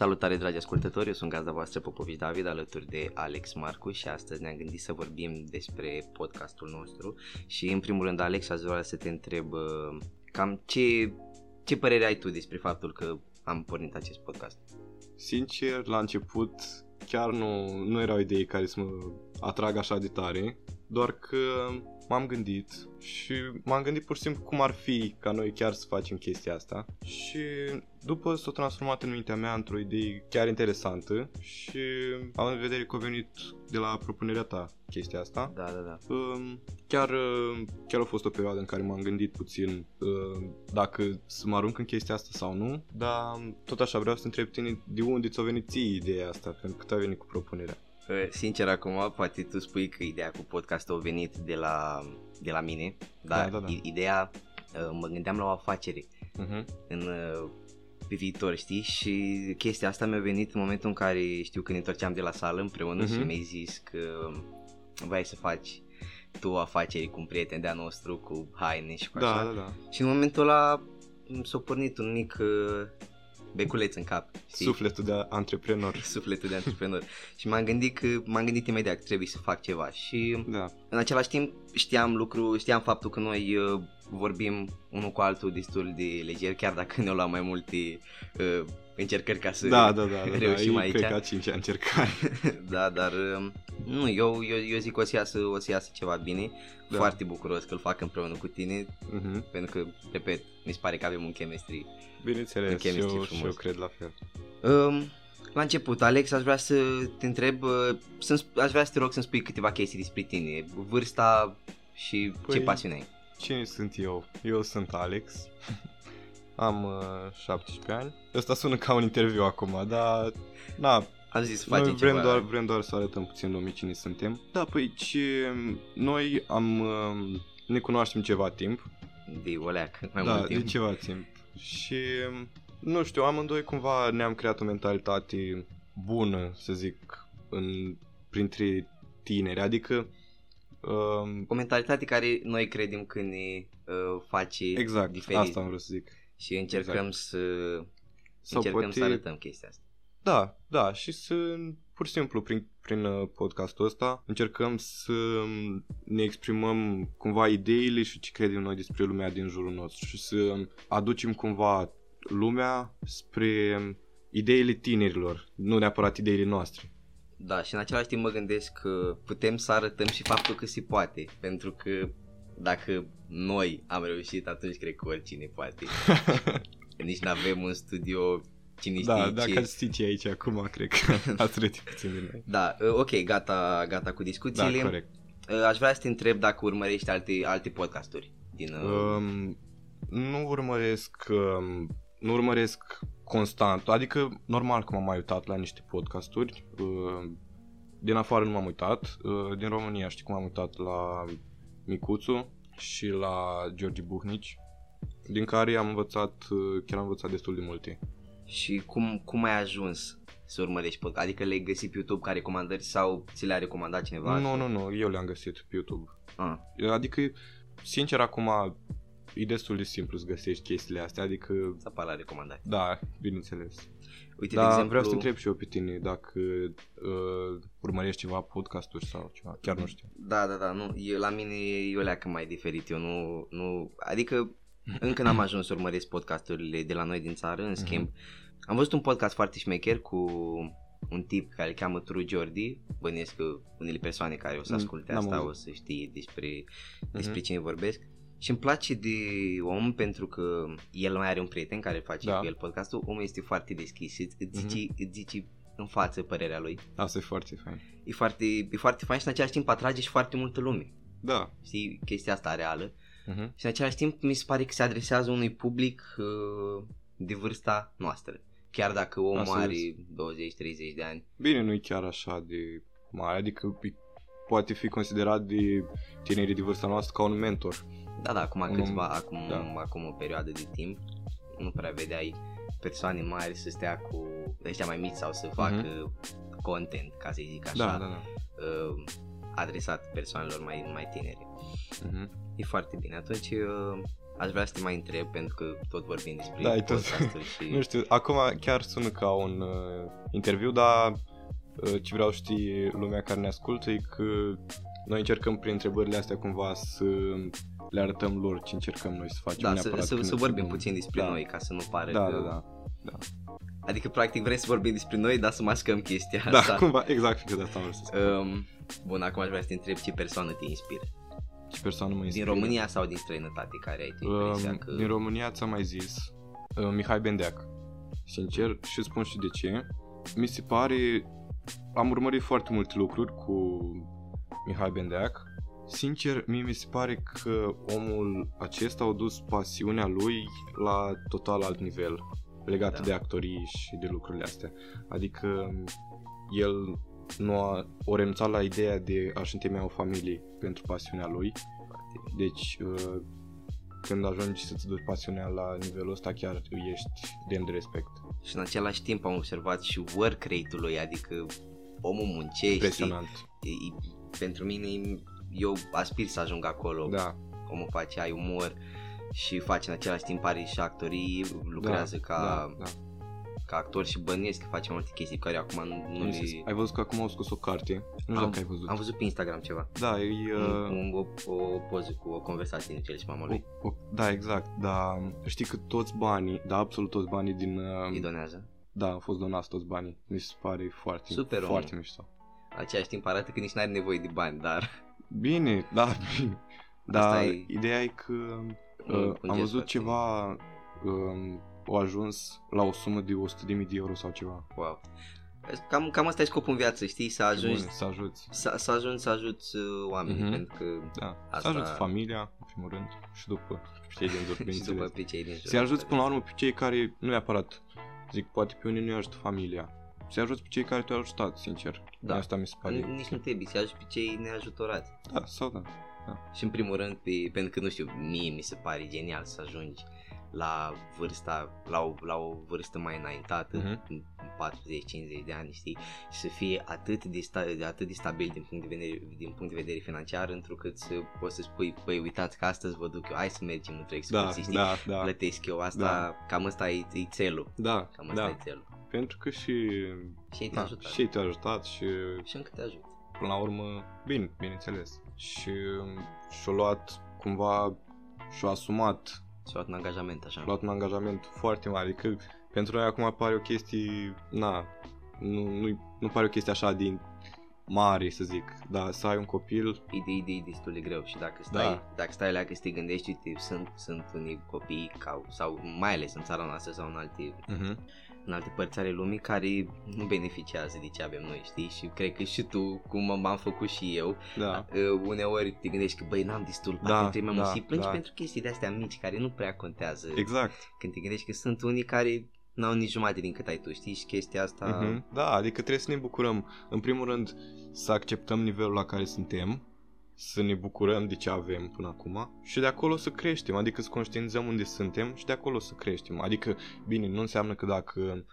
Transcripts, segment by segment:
Salutare dragi ascultători, eu sunt gazda voastră Popovici David alături de Alex Marcu și astăzi ne-am gândit să vorbim despre podcastul nostru și în primul rând Alex aș vrea să te întreb uh, cam ce, ce părere ai tu despre faptul că am pornit acest podcast? Sincer, la început chiar nu, nu erau idei care să mă atrag așa de tare, doar că m-am gândit și m-am gândit pur și simplu cum ar fi ca noi chiar să facem chestia asta și după s-a transformat în mintea mea într-o idee chiar interesantă și am în vedere că a venit de la propunerea ta chestia asta. Da, da, da. Um, chiar, uh, chiar a fost o perioadă în care m-am gândit puțin uh, dacă să mă arunc în chestia asta sau nu, dar tot așa vreau să întreb tine de unde ți-a venit ție ideea asta, pentru că tu ai venit cu propunerea. Sincer, acum poate tu spui că ideea cu podcastul a venit de la, de la mine, dar Da, da, da. ideea, uh, mă gândeam la o afacere Uh-huh. în, uh, pe viitor, știi? Și chestia asta mi-a venit în momentul în care știu că ne întorceam de la sală împreună Mhm. și mi-ai zis că vrei să faci tu afaceri cu un prieten de-a nostru, cu haine și cu Da, așa. da, da. Și în momentul ăla m- s-a pornit un mic uh, beculeț în cap, știi? Sufletul de antreprenor. Sufletul de antreprenor. și m-am gândit că m-am gândit imediat că trebuie să fac ceva și Da. în același timp știam lucru, știam faptul că noi uh, vorbim unul cu altul destul de leger, chiar dacă ne-au luat mai multe uh, încercări ca să Da, da, da, da, da. reușim E, aici. cred că a cincea încercare. da, dar uh, nu, eu, eu, eu zic că o să iasă, o să iasă ceva bine, Da. foarte bucuros că îl fac împreună cu tine, Mhm. pentru că, repet, mi se pare că avem un chemistry Bineînțeles, În și chemistry eu, și frumos. eu cred la fel. Um, la început, Alex, aș vrea să te întreb, uh, să aș vrea să te rog să-mi spui câteva chestii despre tine, vârsta și ce Păi- pasiune ai. Cine sunt eu? Eu sunt Alex. Am uh, 17 ani. Ăsta sună ca un interviu acum, dar... Na, Am zis să noi facem vrem ceva. doar, vrem doar să arătăm puțin lumii cine suntem. Da, păi ce... Noi am... uh, Ne cunoaștem ceva timp. De o leac, mai da, mult timp. de ceva timp. Și... Nu știu, amândoi cumva ne-am creat o mentalitate bună, să zic, în, printre tineri. Adică... Um, O mentalitate care noi credem că ne uh, face exact, diferit asta am vrut să zic. și încercăm exact. să Sau încercăm poate- să arătăm chestia asta. Da, da, și să, pur și simplu, prin, prin uh, podcastul ăsta, încercăm să ne exprimăm cumva ideile și ce credem noi despre lumea din jurul nostru și să aducem cumva lumea spre ideile tinerilor, nu neapărat ideile noastre. Da, și în același timp mă gândesc că putem să arătăm și faptul că se poate, pentru că dacă noi am reușit, atunci cred că oricine poate. Nici nu avem un studio cine da, știe dacă ce. ați ști ce e aici acum, cred că ați rătit puțin din noi. Da, uh, ok, gata, gata cu Da, discuțiile. corect. Uh, Aș vrea să te întreb dacă urmărești alte, alte podcasturi din... Uh, Um, nu urmăresc um, nu urmăresc constant, adică normal că m-am mai uitat la niște podcasturi, uh, din afară nu m-am uitat, uh, din România știi cum am uitat la Micuțu și la George Buhnici, din care am învățat, uh, chiar am învățat destul de multe. Și cum, cum ai ajuns să urmărești podcast? Adică le-ai găsit pe YouTube ca recomandări sau ți le-a recomandat cineva? Nu, nu, nu, eu le-am găsit pe YouTube. Ah, Adică, sincer, acum e destul de simplu să găsești chestiile astea, adică, să apar la recomandări. da, bineînțeles. Uite, Da, de exemplu... vreau să te întreb și eu pe tine dacă uh, urmărești ceva podcasturi sau ceva, chiar nu știu. Da, da, da, nu, eu, la mine e o leacă mai diferit, eu nu, nu, adică încă n-am ajuns să urmăresc podcasturile de la noi din țară, în schimb, am văzut un podcast foarte șmecher cu un tip care îl cheamă True Jordi, bănuiesc că unele persoane care o să Mm, asculte n-am asta auzit. o să știe despre, despre Mhm. cine vorbesc. Și îmi place de om pentru că el mai are un prieten care face Da. cu el podcastul, omul este foarte deschis, îți, îți, Mhm. zice, îți zice în față părerea lui. Asta e foarte fain. E foarte, e foarte fain și în același timp atrage și foarte multă lume. Da. Știi, chestia asta reală. Uh-huh. Și în același timp mi se pare că se adresează unui public uh, de vârsta noastră. Chiar dacă omul Asta are e. 20-30 de ani. Bine, nu e chiar așa de mare, adică e- poate fi considerat de tinerii de vârsta noastră ca un mentor. Da, da, acum Un câțiva, om- acum, da. acum o perioadă de timp, nu prea vedeai persoane mari să stea cu ăștia mai mici sau să facă content, ca să zic așa, Mhm. Da, da, da. uh, adresat persoanelor mai, mai tinere. Uh-huh. E foarte bine. Atunci, uh, aș vrea să te mai întreb, pentru că tot vorbim despre Da, e tot- podcasturi și... Nu știu, acum chiar sună ca un uh, interviu, dar uh, ce vreau să știe lumea care ne ascultă e că noi încercăm prin întrebările astea cumva să le arătăm lor ce încercăm noi să facem da, să, neapărat să, când să ne vorbim întrebăm. puțin despre Da. noi, ca să nu pare Da, că... da, da. Adică, practic, vrem să vorbim despre noi, dar să mascăm chestia Da, asta. cumva, exact, fiindcă de asta am vrut să spun. Um, bun, acum aș vrea să te întreb ce persoană te inspiră. Ce persoană mă Din inspiră? România sau din străinătate, care ai tu impresia Um, că... Din România ți-am mai zis uh, Mihai Bendeac Sincer și spun și de ce Mi se pare Am urmărit foarte multe lucruri cu Mihai Bendeac Sincer, mie mi se pare că omul acesta a dus pasiunea lui la total alt nivel legat Da. de actorii și de lucrurile astea. Adică el nu a, o renunțat la ideea de a-și întemeia o familie pentru pasiunea lui. Deci, uh, când ajungi să-ți duci pasiunea la nivelul ăsta, chiar ești demn de respect. Și în același timp am observat și work rate-ul lui, adică omul muncește. Impresionant. E, e, pentru mine, eu aspir să ajung acolo. Da, Omul face, ai umor și face în același timp are și actorii, lucrează da, ca, da, da. ca actor și bănuiesc că face multe chestii pe care acum nu, nu Nu le... Ai văzut că acum au scos o carte? Nu știu Am, dacă ai văzut. am văzut pe Instagram ceva. Da, e... Uh, Uh, un, o, o poză cu o conversație între el și mama lui. o, o, da, exact, dar știi că toți banii, da, absolut toți banii din... Uh, Îi donează. da, au fost donați toți banii. Mi se pare foarte, Super, foarte omul. mișto. În același timp arată că nici n-are nevoie de bani, dar... Bine, da, bine. Dar Asta e- ideea e că un- uh, un am gest văzut foarte- ceva, um, au ajuns la o sumă de 100.000 de euro sau ceva. Wow. Cam, cam asta e scopul în viață, știi? Să ajungi, Bun, să ajuți. să, să ajungi să ajuți uh, oamenii, Mhm. pentru că Da, Asta- să ajuți familia, în primul rând, și după cei din jur, și bineînțeles. după pe cei din jur. Să ajuți până la urmă pe cei care nu neapărat, zic, poate pe unii nu ajută familia. Să ajuți pe cei care te-au ajutat, sincer. Da. Asta mi se pare. Nici nu trebuie să ajuți pe cei neajutorați. Da, sau da. Și în primul rând, pe, pentru că nu știu, mie mi se pare genial să ajungi la vârsta, la o, la o vârstă mai înaintată, Mhm. în 40-50 de ani, știi, și să fie atât de, sta, atât de stabil din punct de vedere, din punct de vedere financiar, întrucât să poți să spui, păi uitați că astăzi vă duc eu, hai să mergem într-o Da, excursie, știi, da, da. plătesc eu asta, Da. cam asta e, e țelul, Da, cam asta da. e țelul. Pentru că și... Și ei te Da, ajută. și ei te-au ajutat și Și încă te ajut. până la urmă, bine, bineînțeles. Și și-au luat cumva, și-au asumat, Și-au luat un angajament așa. și-au luat un angajament foarte mare. Adică pentru noi acum pare o chestie, na, nu, nu, nu pare o chestie așa din mare, să zic, dar să ai un copil, E de, e de destul de greu și dacă stai, Da. dacă stai la că să te gândești, uite, sunt, sunt unii copii ca, sau mai ales în țara noastră sau în alte, uh-huh. În alte părți ale lumii care nu beneficiază de ce avem noi, știi? Și cred că și tu, cum am făcut și eu, da, uh, uneori te gândești că băi n-am destul bani Da, pentru mai mult da, și plângi da. pentru chestii de astea mici care nu prea contează. exact. Când te gândești că sunt unii care n-au nici jumate din cât ai tu, știi? Și chestia asta... Mhm. Da, adică trebuie să ne bucurăm. În primul rând, să acceptăm nivelul la care suntem, să ne bucurăm de ce avem până acum și de acolo să creștem, adică să conștientizăm unde suntem și de acolo să creștem. Adică, bine, nu înseamnă că dacă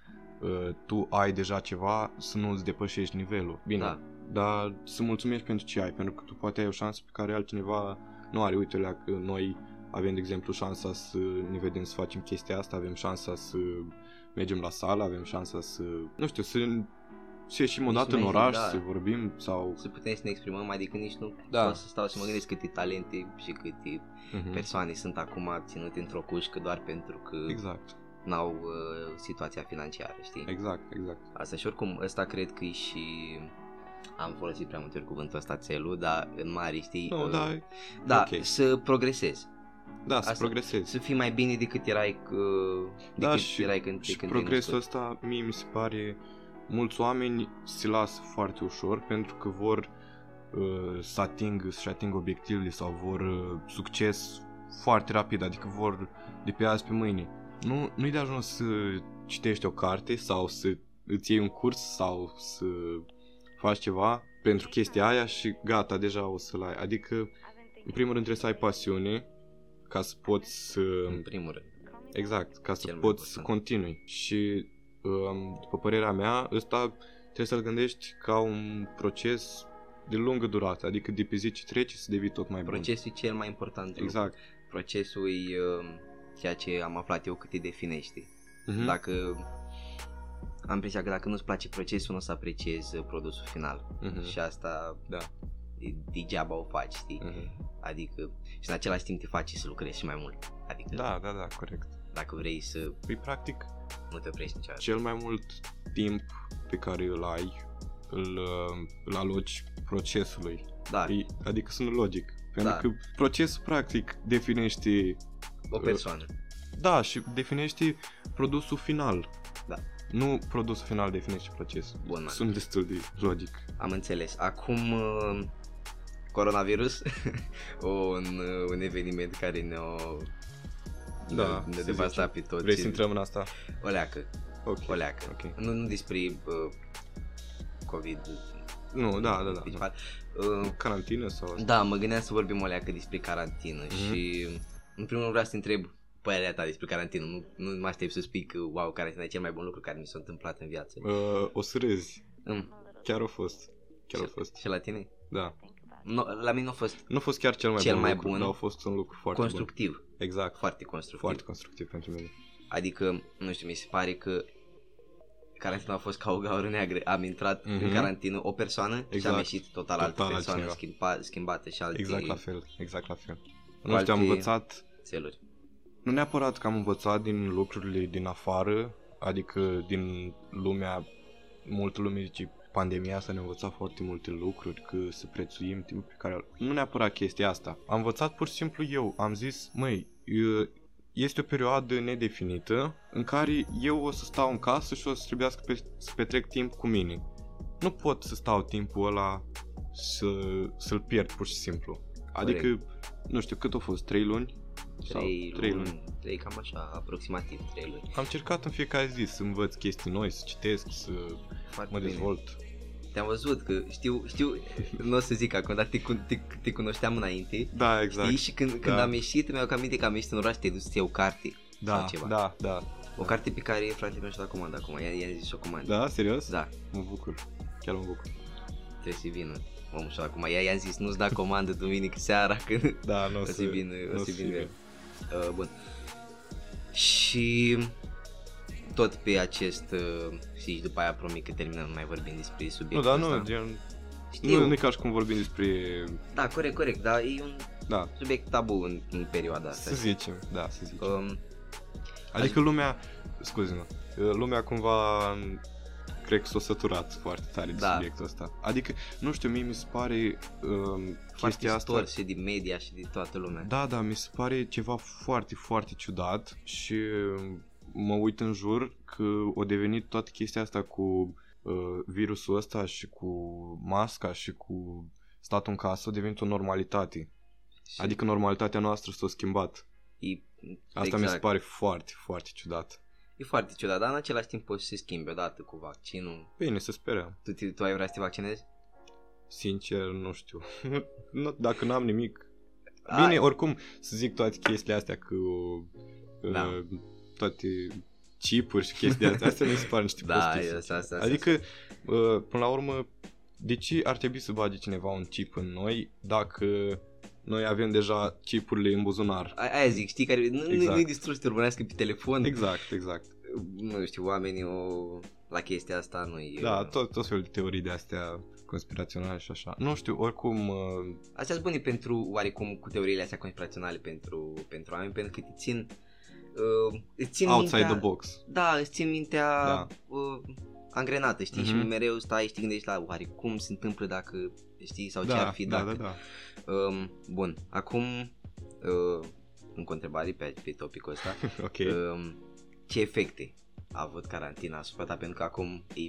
uh, tu ai deja ceva, să nu îți depășești nivelul. Bine, Da. dar să mulțumești pentru ce ai, pentru că tu poate ai o șansă pe care altcineva nu are. Uite, la că noi avem, de exemplu, șansa să ne vedem să facem chestia asta, avem șansa să mergem la sală, avem șansa să, nu știu, să, să ieșim o Nici dată în nu oraș, da. să vorbim sau... Să putem să ne exprimăm, adică nici nu Da. pot să stau să mă gândesc câte talente și câte Mhm. persoane sunt acum ținute într-o cușcă doar pentru că Exact, n-au uh, situația financiară, știi? exact, exact. Asta și oricum, ăsta cred că e și... Am folosit prea multe ori cuvântul ăsta, țelul, dar în mare, știi? Nu, uh, da, da ok. să progresezi, da, să asta- progresezi. să fii mai bine decât erai, uh, Da, decât și, erai când, și când progresul erai născut. ăsta, mie mi se pare, mulți oameni se lasă foarte ușor pentru că vor uh, să atingă, să atingă obiectivele sau vor uh, succes foarte rapid, adică vor de pe azi pe mâine. Nu, nu-i de ajuns să citești o carte sau să îți iei un curs sau să faci ceva pentru chestia aia și gata, deja o să-l ai. Adică, în primul rând trebuie să ai pasiune ca să poți să... În primul rând. Exact, ca să Cel mai poți să important. continui. Și, um, după părerea mea, ăsta trebuie să-l gândești ca un proces de lungă durată, adică de pe zi ce trece să devii tot mai bun. Procesul e cel mai important lucru. Exact. procesul e uh, ceea ce am aflat eu cât te definește. Mhm. Dacă am impresia că dacă nu-ți place procesul, nu o să apreciezi uh, produsul final. Mhm. Și asta Da. e degeaba o faci, știi? Mhm. Adică și în același timp te face să lucrezi și mai mult. Adică Da, da, da, corect. Dacă vrei să Păi, practic, nu te oprești niciodată. cel mai mult timp pe care îl ai, îl, uh, îl aloci procesului. Da, E- Adică sună logic. Pentru Da. că procesul, practic, definește... o persoană. Da, și definește produsul final. Da. Nu produsul final definește procesul. Bun, man. Sunt destul de logic. Am înțeles. Acum uh, coronavirus, un, uh, un eveniment care ne-a Da, ne să devastat pe toți. Vrei să intrăm în asta? O leacă, Ok. o leacă. Ok. Nu, nu despre uh, COVID. Nu, da, da, da. principal. Uh, Carantină sau asta? da, mă gândeam să vorbim o leacă despre carantină Mhm. și în primul rând vreau să te întreb părerea ta despre carantină. Nu, nu mă aștept să spui că, wow, carantina e cel mai bun lucru care mi s-a întâmplat în viață. Uh, o să râzi. Mm. Chiar a fost. Chiar a Și- fost. Și la tine? Da. No, la mine a fost Nu a fost chiar cel mai Cel bun mai lucru, bun. dar a fost un lucru foarte constructiv. bun. Exact. Foarte constructiv. Foarte constructiv pentru mine. Adică, nu știu, mi se pare că carantina a fost ca o gaură neagră. Am intrat în Mhm. carantină o persoană și am Exact. ieșit total, altă Total persoană altcineva. schimba, schimbată și alte Exact la fel. Exact la fel. Cu Nu știu, am alte- învățat țeluri. Nu neapărat că am învățat din lucrurile din afară, adică din lumea, multă lume zice, pandemia asta ne-a învățat foarte multe lucruri, că să prețuim timpul pe care... îl- Nu neapărat chestia asta. Am învățat pur și simplu eu, am zis, măi, e- este o perioadă nedefinită în care eu o să stau în casă și o să trebuiască pe, să petrec timp cu mine. Nu pot să stau timpul ăla să, să-l pierd pur și simplu. Adică, nu știu, cât a fost, 3 luni? Sau Trei, trei luni, trei, cam așa, aproximativ trei luni. Am încercat în fiecare zi să învăț chestii noi, să citesc, să Foarte mă bine. dezvolt. Te-am văzut că știu, știu, nu o să zic acum, dar te, cu- te, te cunoșteam înainte. Da, exact. Știi? Și când, când Da. am ieșit, mi-au aminte că am ieșit în oraș, te-ai dus să iei o carte da, sau ceva. da, da. O carte pe care fratele meu și-o dat comandă acum, i-a, i-a zis și o comandă. Da, serios? Da, Mă bucur. Chiar mă bucur. trebuie să vină. Omul și acum, i-a, i-a zis, nu-ți da comandă duminică seara, că Da, nu o o să... să vină, nu o să fie vină. Bine. Uh, bun. Și tot pe acest, uh, și după aia promit că terminăm, nu mai vorbim despre Nu, subiectul dar nu, ăsta. gen... Știu, Nu, nu e ca și cum vorbim despre... da, corect, corect, dar e un Da, subiect tabu în, în perioada asta. să zicem, da, să zicem. Um, Adică lumea, scuze-mă, lumea cumva cred că s-a săturat foarte tare de Da. subiectul ăsta. Adică, nu știu, mie mi se pare um, foarte chestia asta... stors și din media și din toată lumea. Da, da, mi se pare ceva foarte, foarte ciudat și mă uit în jur că a devenit toată chestia asta cu uh, virusul ăsta și cu masca și cu statul în casă a devenit o normalitate. Și Adică normalitatea noastră s-a schimbat. e, Asta exact. mi se pare foarte, foarte ciudat. E foarte ciudat, dar în același timp poți să se schimbe odată cu vaccinul. Bine, să sperăm. Tu, te- tu ai vrea să te vaccinezi? Sincer, nu știu. nu, dacă n-am nimic. Ai. Bine, oricum, să zic toate chestiile astea cu uh, Da. toate chipuri și chestii astea, astea mi se pare niște Da, prostii, e sincer. asta, asta, asta. Adică, uh, până la urmă, de ce ar trebui să bage cineva un chip în noi dacă noi avem deja chipurile în buzunar? A- Aia zic, știi, care nu, Exact. exact. nu-i distrus să te urmărească pe telefon. Exact, exact. Nu știu, oamenii o... la chestia asta nu-i... Da, tot, tot felul de teorii de astea conspiraționale și așa. Nu știu, oricum, uh, Astea sunt bune pentru, oarecum, cu teoriile astea conspiraționale pentru, pentru oameni, pentru că te țin... Uh, îți țin outside mintea, the box. Da, îți țin mintea Da. uh, angrenată, știi? Mhm. Și mereu stai și te gândești la oare cum se întâmplă dacă, știi, sau ce Da, ar fi da, dacă. da, da. Um, bun, acum uh, încă o întrebare pe, pe topicul ăsta. Ok. um, ce efecte a avut carantina asupra ta? Pentru că acum e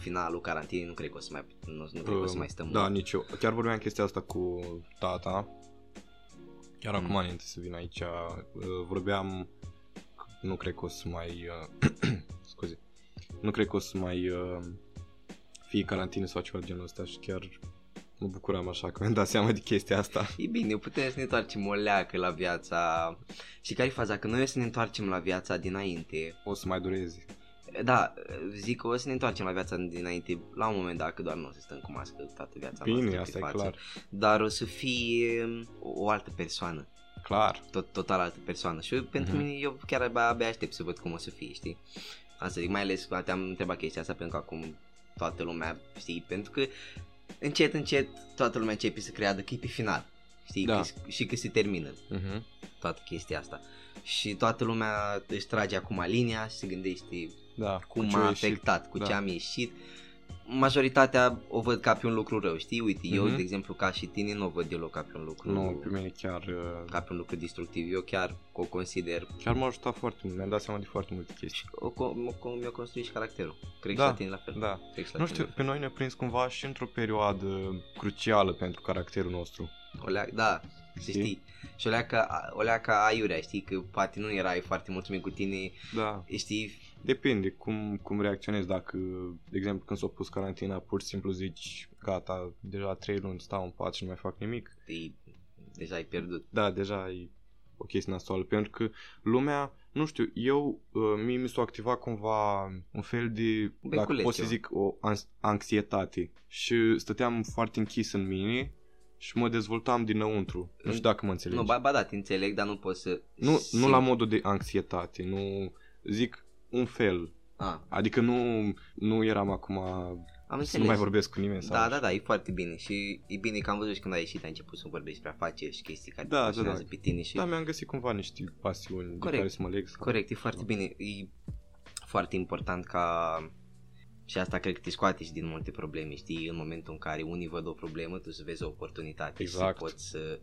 finalul carantinei, nu cred că o să mai, nu, nu cred că o să Um, mai stăm Da, mult. nici eu. Chiar vorbeam chestia asta cu tata. Chiar Mm. acum înainte să vin aici, uh, vorbeam că nu cred că o să mai uh, scuze. Nu cred că o să mai uh, fie carantină sau ceva de genul ăsta și chiar mă bucuram așa că mi-am dat seama de chestia asta. E bine, putem să ne întoarcem o leacă la viața... Și care e faza? Că noi o să ne întoarcem la viața dinainte. O să mai dureze. Da, zic că o să ne întoarcem la viața dinainte la un moment dat, că doar nu o să stăm cu mască toată viața Bine, noastră asta pe e față. clar. Dar o să fie o, o altă persoană. clar. tot, total altă persoană și pentru Mhm. mine eu chiar abia, abia aștept să văd cum o să fie, știi? Asta zic, mai ales te-am întrebat chestia asta pentru că acum toată lumea, știi, pentru că încet, încet toată lumea începe să creadă că e pe final, știi, Da. că, și că se termină Uh-huh. toată chestia asta. Și toată lumea își trage acum linia și se gândește Da, cum cu ce m-a a ieșit. afectat, cu da. ce am ieșit. Majoritatea o văd ca pe un lucru rău, știi? Uite, eu, Mhm. de exemplu, ca și tine, nu o văd deloc ca pe un lucru Nu, pe mine chiar, uh, ca pe un lucru destructiv. Eu chiar o consider chiar m-a ajutat foarte mult, mi-am dat seama de foarte multe chestii. și o, o, o, mi-a construit și caracterul. Cred că Da, și la tine la fel. Da. Cred că și la Nu tine știu, la fel. pe noi ne-a prins cumva și într-o perioadă crucială pentru caracterul nostru. O leac, da, să Știi? știi. Și o leacă, o leacă aiurea, știi, că poate nu erai foarte mulțumit cu tine, Da. știi, Depinde cum, cum reacționezi. Dacă, de exemplu, când s-a pus carantina, pur și simplu zici, gata, deja trei luni stau în pat și nu mai fac nimic. te, deja ai pierdut. Da, deja e o chestie nasoală, pentru că lumea, nu știu, eu, uh, mie mi s-a activat cumva un fel de, dacă Beculeț pot să ceva. zic, o ans- anxietate și stăteam foarte închis în mine și mă dezvoltam dinăuntru. Nu știu dacă mă înțelegi. Nu, ba, ba da, te înțeleg, dar nu poți să... nu, nu simți- la modul de anxietate, nu zic un fel. Ah, Adică nu, nu eram acum am să înțeles. nu mai vorbesc cu nimeni. Sau Da, da, da, e foarte bine și e bine că am văzut și când ai ieșit ai început să vorbești despre afaceri și chestii care Da, te da, pasionează da. pe tine și Da, mi-am găsit cumva niște pasiuni de Corect. care să mă leg. Sau... corect, e foarte bine, e foarte important ca și asta cred că te scoate și din multe probleme, știi, în momentul în care unii văd o problemă, tu să vezi o oportunitate Exact. și să poți să,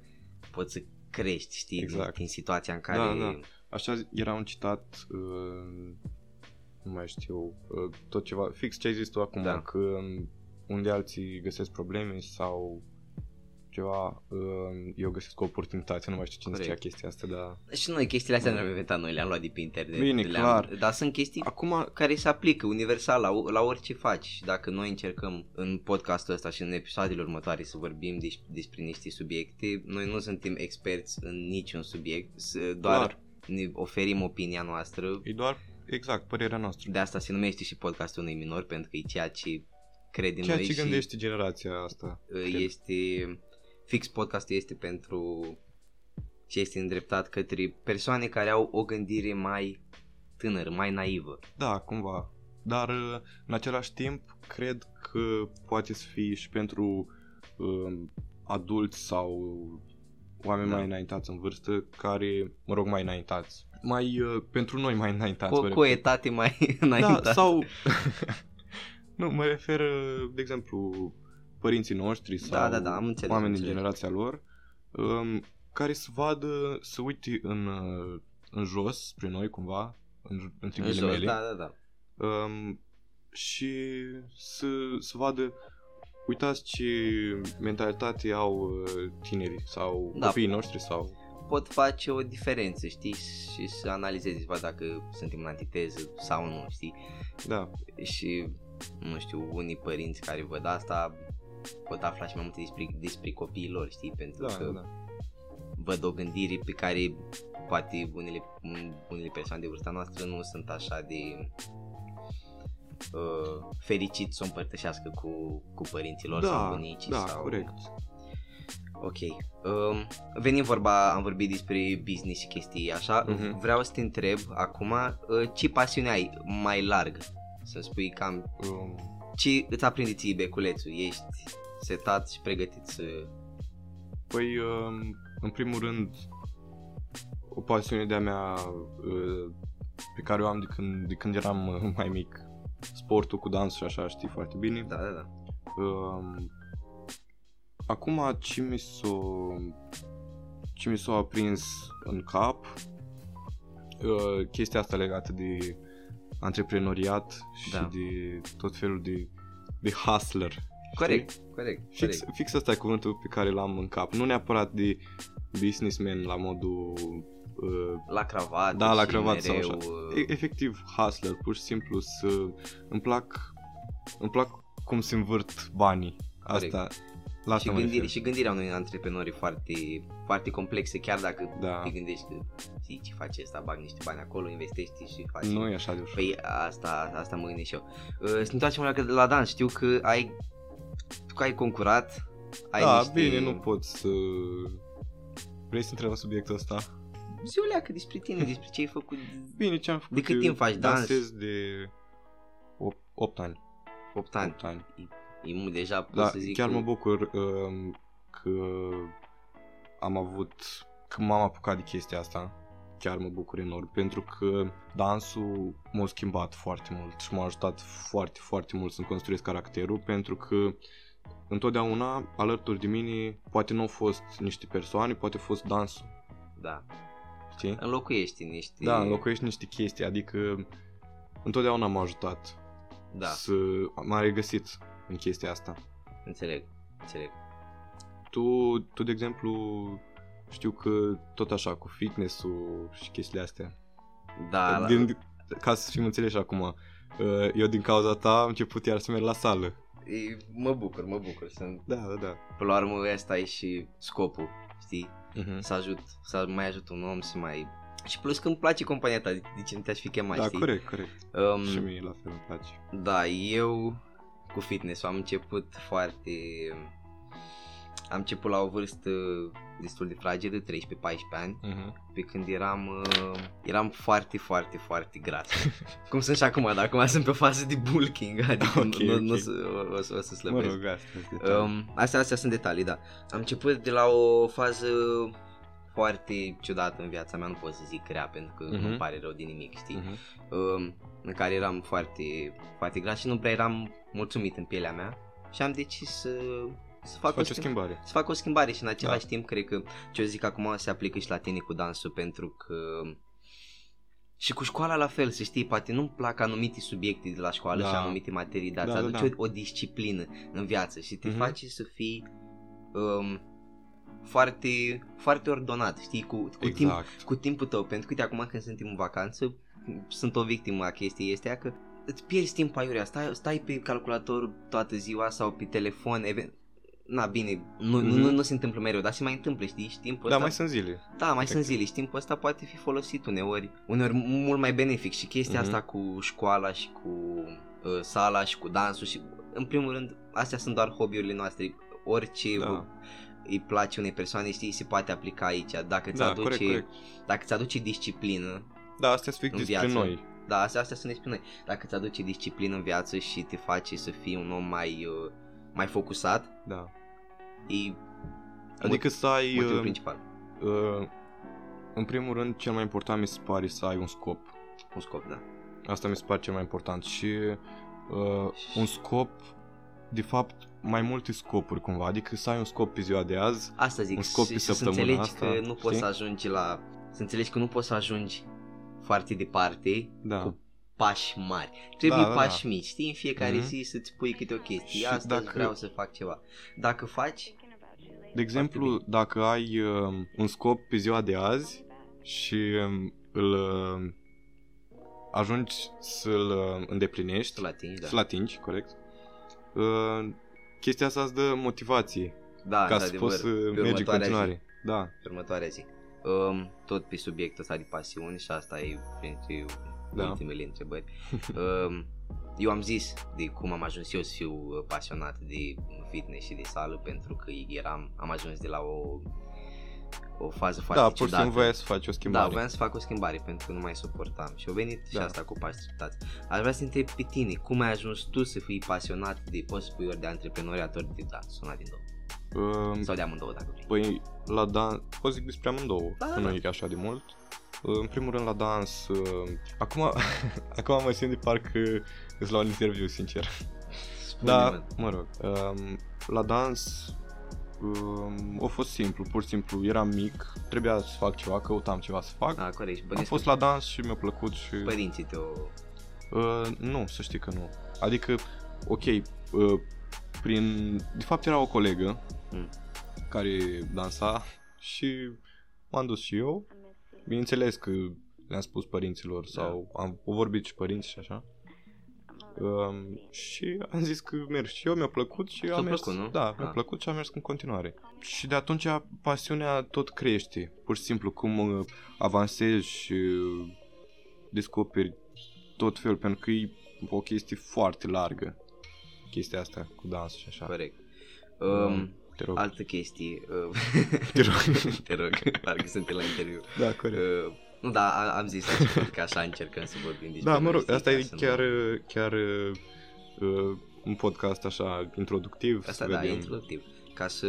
poți să crești, știi, Exact. din, din situația în care... Da, da. Așa zi- era un citat, uh, nu mai știu, uh, tot ceva, fix ce ai zis tu acum, Da. că um, unde alții găsesc probleme sau ceva, uh, eu găsesc o oportunitate, nu mai știu cine Corect. zicea chestia asta, dar... Și noi chestiile astea nu le-am inventat noi, le-am luat de pe internet. Bine, le-am, clar. Dar sunt chestii Acum, care se aplică universal la, la orice faci și dacă noi încercăm în podcastul ăsta și în episoadele următoare să vorbim des, despre niște subiecte, noi nu suntem experți în niciun subiect, să- doar Clar. ne oferim opinia noastră. e doar, exact, părerea noastră. De asta se numește și podcastul unui minor, pentru că e ceea ce credem Ceea noi ce și gândește generația asta. uh, cred. este fix podcastul este pentru și este îndreptat către persoane care au o gândire mai tânără, mai naivă. Da, cumva. Dar uh, în același timp cred că poate să fie și pentru uh, adulți sau oameni Da. mai înaintați în vârstă care, mă rog, mai înaintați. Mai uh, pentru noi mai înaintați. Cu, mă cu o refer. etate mai da, înaintată. sau nu, mă refer uh, de exemplu părinții noștri sau Da, da, da, am înțeles, oameni am din înțeles. generația lor um, care să vadă, să uite în, uh, în jos spre noi cumva, în, între În jos, ghilimele, da, da, da. um, și să, să vadă uitați ce mentalitate au uh, tinerii sau Da. copiii noștri sau Pot face o diferență, știi, și să analizezi, să vadă dacă suntem în antiteză sau nu, știi? da, Și, nu știu, unii părinți care văd asta pot afla și mai multe despre, despre copiii lor, știi? Pentru da, că da, da. văd o gândire pe care poate unele, unele persoane de vârsta noastră nu sunt așa de uh, fericit să o împărtășească cu, cu părinții lor sau da, bunicii da, sau... corect. Ok. Um, venim vorba, am vorbit despre business și chestii așa. Mhm. Vreau să te întreb acum uh, ce pasiune ai mai larg? Să spui cam Um, ce îți aprinde ție beculețul? Ești setat și pregătit să... Păi, um, în primul rând, o pasiune de-a mea uh, pe care o am de când, de când eram uh, mai mic, sportul cu dansul și așa, știi foarte bine. Da, da, da. Um, acum ce mi s-o ce mi s-a aprins în cap uh, chestia asta legată de antreprenoriat și Da. de tot felul de, de hustler. Corect, corect, Fix, corect. fix asta e cuvântul pe care l-am în cap. Nu neapărat de businessman la modul... Uh, La cravată da, la și cravat sau mereu, așa. uh, E, efectiv, hustler, pur și simplu să... Îmi plac, îmi plac cum se învârt banii. Corect. Asta, la și, asta mă gândire, refer. și gândirea unui antreprenori foarte, foarte complexe, chiar dacă Da. te gândești că zi, ce face asta, bag niște bani acolo, investești și faci. Nu e așa de ușor. Păi asta, asta mă gândesc și eu. Uh, să ne întoarcem la, la dans, știu că ai, că ai concurat, ai da, niște... bine, nu pot să... Vrei să intrăm în subiectul ăsta? Zi o leacă despre tine, despre ce ai făcut. Bine, ce am făcut? De cât Eu timp faci dans? Dansez de 8 ani. 8 ani. 8 ani. E mult deja, pot Da, să zic chiar că... mă bucur um, că am avut, că m-am apucat de chestia asta. Chiar mă bucur enorm, pentru că dansul m-a schimbat foarte mult și m-a ajutat foarte, foarte mult să-mi construiesc caracterul, pentru că întotdeauna alături de mine poate nu au fost niște persoane, poate a fost dansul, Da. știi? Înlocuiești niște... Da, înlocuiești niște chestii, adică întotdeauna m-a ajutat Da, să m-a regăsit în chestia asta. înțeleg. Înțeleg. Tu, tu, de exemplu, știu că tot așa cu fitness-ul și chestiile astea. Da, la... din, ca să fim înțeleși acum, uh, eu din cauza ta am început iar să merg la sală. E, mă bucur, mă bucur. Sunt... Da, da, da. Până la urmă, ăsta e și scopul, știi? Uh-huh. Să ajut, să mai ajut un om să mai... Și plus că îmi place compania ta, de ce nu te-aș fi chemat, Da, știi? corect, corect. Um, Și mie la fel îmi place. Da, eu cu fitness am început foarte... Am început la o vârstă destul de fragedă, 13-14 ani, Uh-huh. pe când eram, uh, eram foarte, foarte, foarte gras. Cum sunt și acum, dar acum sunt pe o fază de bulking, adică Ok, nu, nu, ok. o, să, o, o, să- o să Mă slăbesc. rog, asta este detalii. Um, astea, astea sunt detalii, da. Am început de la o fază foarte ciudată în viața mea, nu pot să zic rea, pentru că Mhm. nu pare rău de nimic, știi? Uh-huh. um, în care eram foarte, foarte gras și nu prea eram mulțumit în pielea mea și am decis să, să fac, Să faci o, o schimbare. să fac o schimbare și în același Da. timp cred că ce eu zic acum se aplică și la tine cu dansul pentru că și cu școala la fel, să știi, poate nu-mi plac anumite subiecte de la școală Da. și anumite materii, dar Da, îți da, aduce da. O, o disciplină în viață și te Mhm. face să fii um, foarte, foarte ordonat, știi, cu, cu, timp, Exact. cu timpul tău, pentru că uite acum când suntem în vacanță, sunt o victimă a chestiei astea că îți pierzi timp aiurea, stai, stai pe calculator toată ziua sau pe telefon, even... Na, bine, nu, mm-hmm. nu, Mhm. nu, nu se întâmplă mereu, dar se mai întâmplă, știi, și timpul Da, ăsta... mai sunt zile. Da, mai Corect. sunt zile și timpul ăsta poate fi folosit uneori, uneori mult mai benefic și chestia Mhm. asta cu școala și cu uh, sala și cu dansul și în primul rând astea sunt doar hobby-urile noastre, orice Da. da. Îi place unei persoane, știi, se poate aplica aici, dacă îți Da, aduce, corect, corect. dacă îți aduce disciplină, Da, astea sunt fix în despre viață. noi. da, astea, astea sunt despre noi, dacă îți aduce disciplină în viață și te face să fii un om mai, uh, mai focusat, Da. e Adică să ai... motivul uh, principal, uh, în primul rând, cel mai important mi se pare să ai un scop. un scop, da. Asta mi se pare cel mai important și uh, un scop, de fapt, mai multe scopuri cumva, adică să ai un scop pe ziua de azi, Asta zic, un scop și, pe și să săptămâna înțelegi asta, că nu poți știi? să ajungi la... Să înțelegi că nu poți să ajungi foarte departe da. cu pași mari. Trebuie Da, da, pași da. mici, știi? În fiecare Mhm. zi să-ți pui câte o chestie. Și Astăzi dacă- vreau să fac ceva. Dacă faci, De exemplu, dacă ai uh, un scop pe ziua de azi și um, îl uh, ajungi să-l uh, îndeplinești, tu la tine, da. să-l atingi, corect, uh, chestia asta îți dă motivație da, ca să într-adevăr, poți să pe mergi în următoarea continuare. Da, Zi, pe următoarea zi. Um, tot pe subiectul ăsta de pasiuni și asta e printre Da. ultimele întrebări. um, eu am zis de cum am ajuns eu să fiu uh, pasionat de fitness și de sală pentru că eram, am ajuns de la o o fază foarte da, pur și ciudată. simplu voiai să faci o Da, schimbare. voiam să fac o schimbare pentru că nu mai suportam și au venit și Da. asta cu pași treptați. Aș vrea să întreb pe tine, cum ai ajuns tu să fii pasionat de, poți spui ori de antreprenoriat, ori de dans, una din două. Uh, Sau de amândouă, dacă vrei. Păi, la dans, pot zic despre amândouă, Da, da, că nu da. e așa de mult. Uh, În primul rând la dans, uh, acum, acum mă simt de parcă îți la un interviu, sincer. Spune-mi, mă. Da, mă rog, um, la dans um, a fost simplu, pur și simplu, eram mic, trebuia să fac ceva, căutam ceva să fac. Da, corect. și Am bănesc fost că la dans și mi-a plăcut și... Părinții tău... Uh, nu, să știi că nu. Adică, ok, uh, prin... De fapt era o colegă Mm. care dansa și m-am dus și eu. Bineînțeles că le-am spus părinților sau am vorbit și părinți și așa. Um, și am zis că merg și eu, mi-a plăcut și Ți-a am mers. plăcut, nu? Da, mi-a Ah. plăcut și am mers în continuare. Și de atunci pasiunea tot crește. Pur și simplu cum uh, avansezi și uh, descoperi tot felul, pentru că e o chestie foarte largă. Chestia asta cu dans și așa. Corect. Um, Te rog. altă chestie. uh, Te rog. Te rog, parcă suntem la interviu. Da, corect. Uh, nu, da, a- am zis la început că așa încercăm să vorbim despre Da, mă rog, noi, asta e ca să nu- chiar, chiar uh, un podcast așa introductiv. Asta să da, e vedem- introductiv. Ca să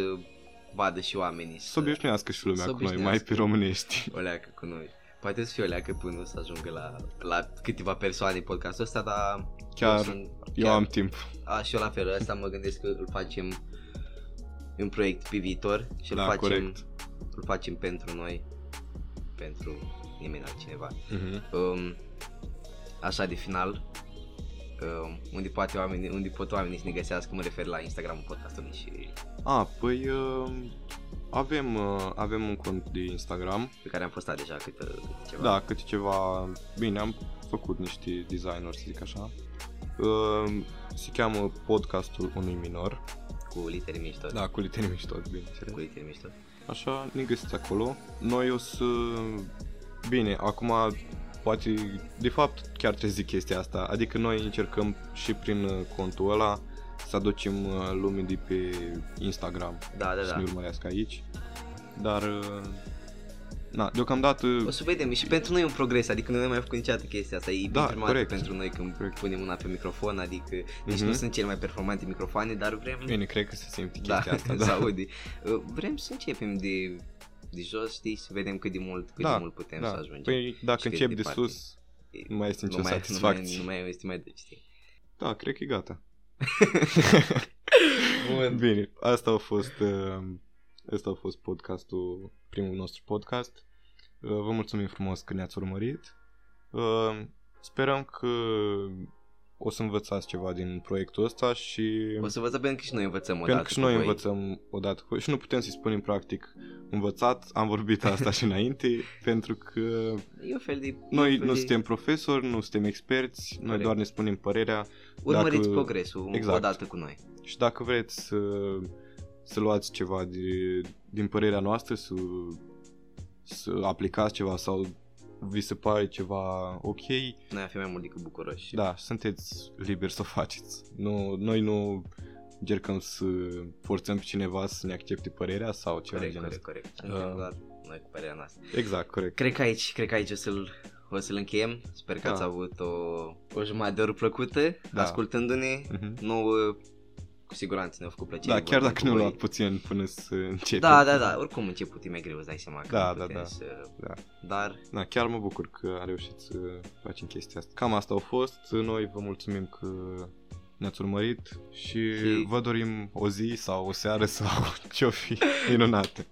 vadă și oamenii Să obișnuiască și lumea Să cu noi, mai obișnuiască. pe românești. o leacă cu noi. Poate să fie o leacă până să ajungă la, la câteva persoane în podcastul ăsta, dar Chiar, eu, sunt, Eu am timp. A, și eu la fel, asta mă gândesc că îl facem e un proiect pe viitor și îl Da, facem corect. îl facem pentru noi, pentru nimeni altcineva. Mhm. Um, așa de final, um, unde, poate oamenii, unde pot oamenii să ne găsească, mă refer la Instagramul podcastului și A, păi uh, avem, uh, avem un cont de Instagram. pe care am postat deja câte, câte ceva. Da, câte ceva... Bine, am făcut niște designuri, să zic așa. Uh, se cheamă podcastul unui minor. Cu litere mișto. Da, cu litere mișto, bineînțeles. Cu litere mișto. Așa, ne găsiți acolo. Noi o să... Bine, acum poate, de fapt, chiar trebuie să zic chestia asta. Adică noi încercăm și prin uh, contul ăla să aducem uh, lumii de pe Instagram Da, da, să da. ne urmărească aici. Dar, uh, na, deocamdată, O să vedem, și pentru noi e un progres, adică noi nu am mai făcut niciodată chestia asta, e Da, da, prima corect. dată pentru noi când Corect. punem mâna pe microfon, adică, deci Mhm. nu sunt cele mai performante microfoane, dar vrem, bine, cred că se simte da, chestia asta. se Da, aude. Uh, vrem să începem de, de jos, știi, să vedem cât de mult, cât da, de mult putem da. să ajungem. Păi, dacă Și cât încep de de departe. sus, nu mai este nicio nu mai, nu satisfacție. mai, nu mai este mai de, știi. Da, cred că e gata. Bun. Bine, asta a fost, uh, asta a fost podcastul, primul nostru podcast. Uh, Vă mulțumim frumos că ne-ați urmărit. Uh, Sperăm că o să învățați ceva din proiectul ăsta și O să vă pentru că și noi învățăm o pentru dată că și noi cu voi. învățăm odată cu și nu putem să-i spunem practic învățat, am vorbit asta și înainte, pentru că E un fel de... e noi un fel nu de- suntem profesori, nu suntem experți, noi Corect. doar ne spunem părerea Urmăriți dacă- progresul Exact. odată cu noi. Și dacă vreți să, să luați ceva de, din părerea noastră, să, să aplicați ceva sau vi se pare ceva ok, Noi am fi mai mult decât bucuroși. da, sunteți liberi să o faceți. Nu, noi nu încercăm să forțăm pe cineva să ne accepte părerea sau ceva de Corect, genul corect, ăsta. corect. Suntem Uh. doar noi cu părerea noastră. Exact, corect. Cred că aici, cred că aici o să-l, o să-l încheiem. Sper că Da. ați avut o, o jumătate de oră plăcută Da. ascultându-ne. Mhm. Nouă, cu siguranță ne-a făcut plăcere. Da, chiar vorba dacă cu ne-a voi. luat puțin până să începem. Da, da, da. Oricum început e mai greu, îți dai seama că Da, nu da, putem da. Să... Da. Dar Da, chiar mă bucur că am reușit să facem chestia asta. Cam asta a fost. Noi vă mulțumim că ne-ați urmărit și, Și- vă dorim o zi sau o seară sau ce-o fi minunată.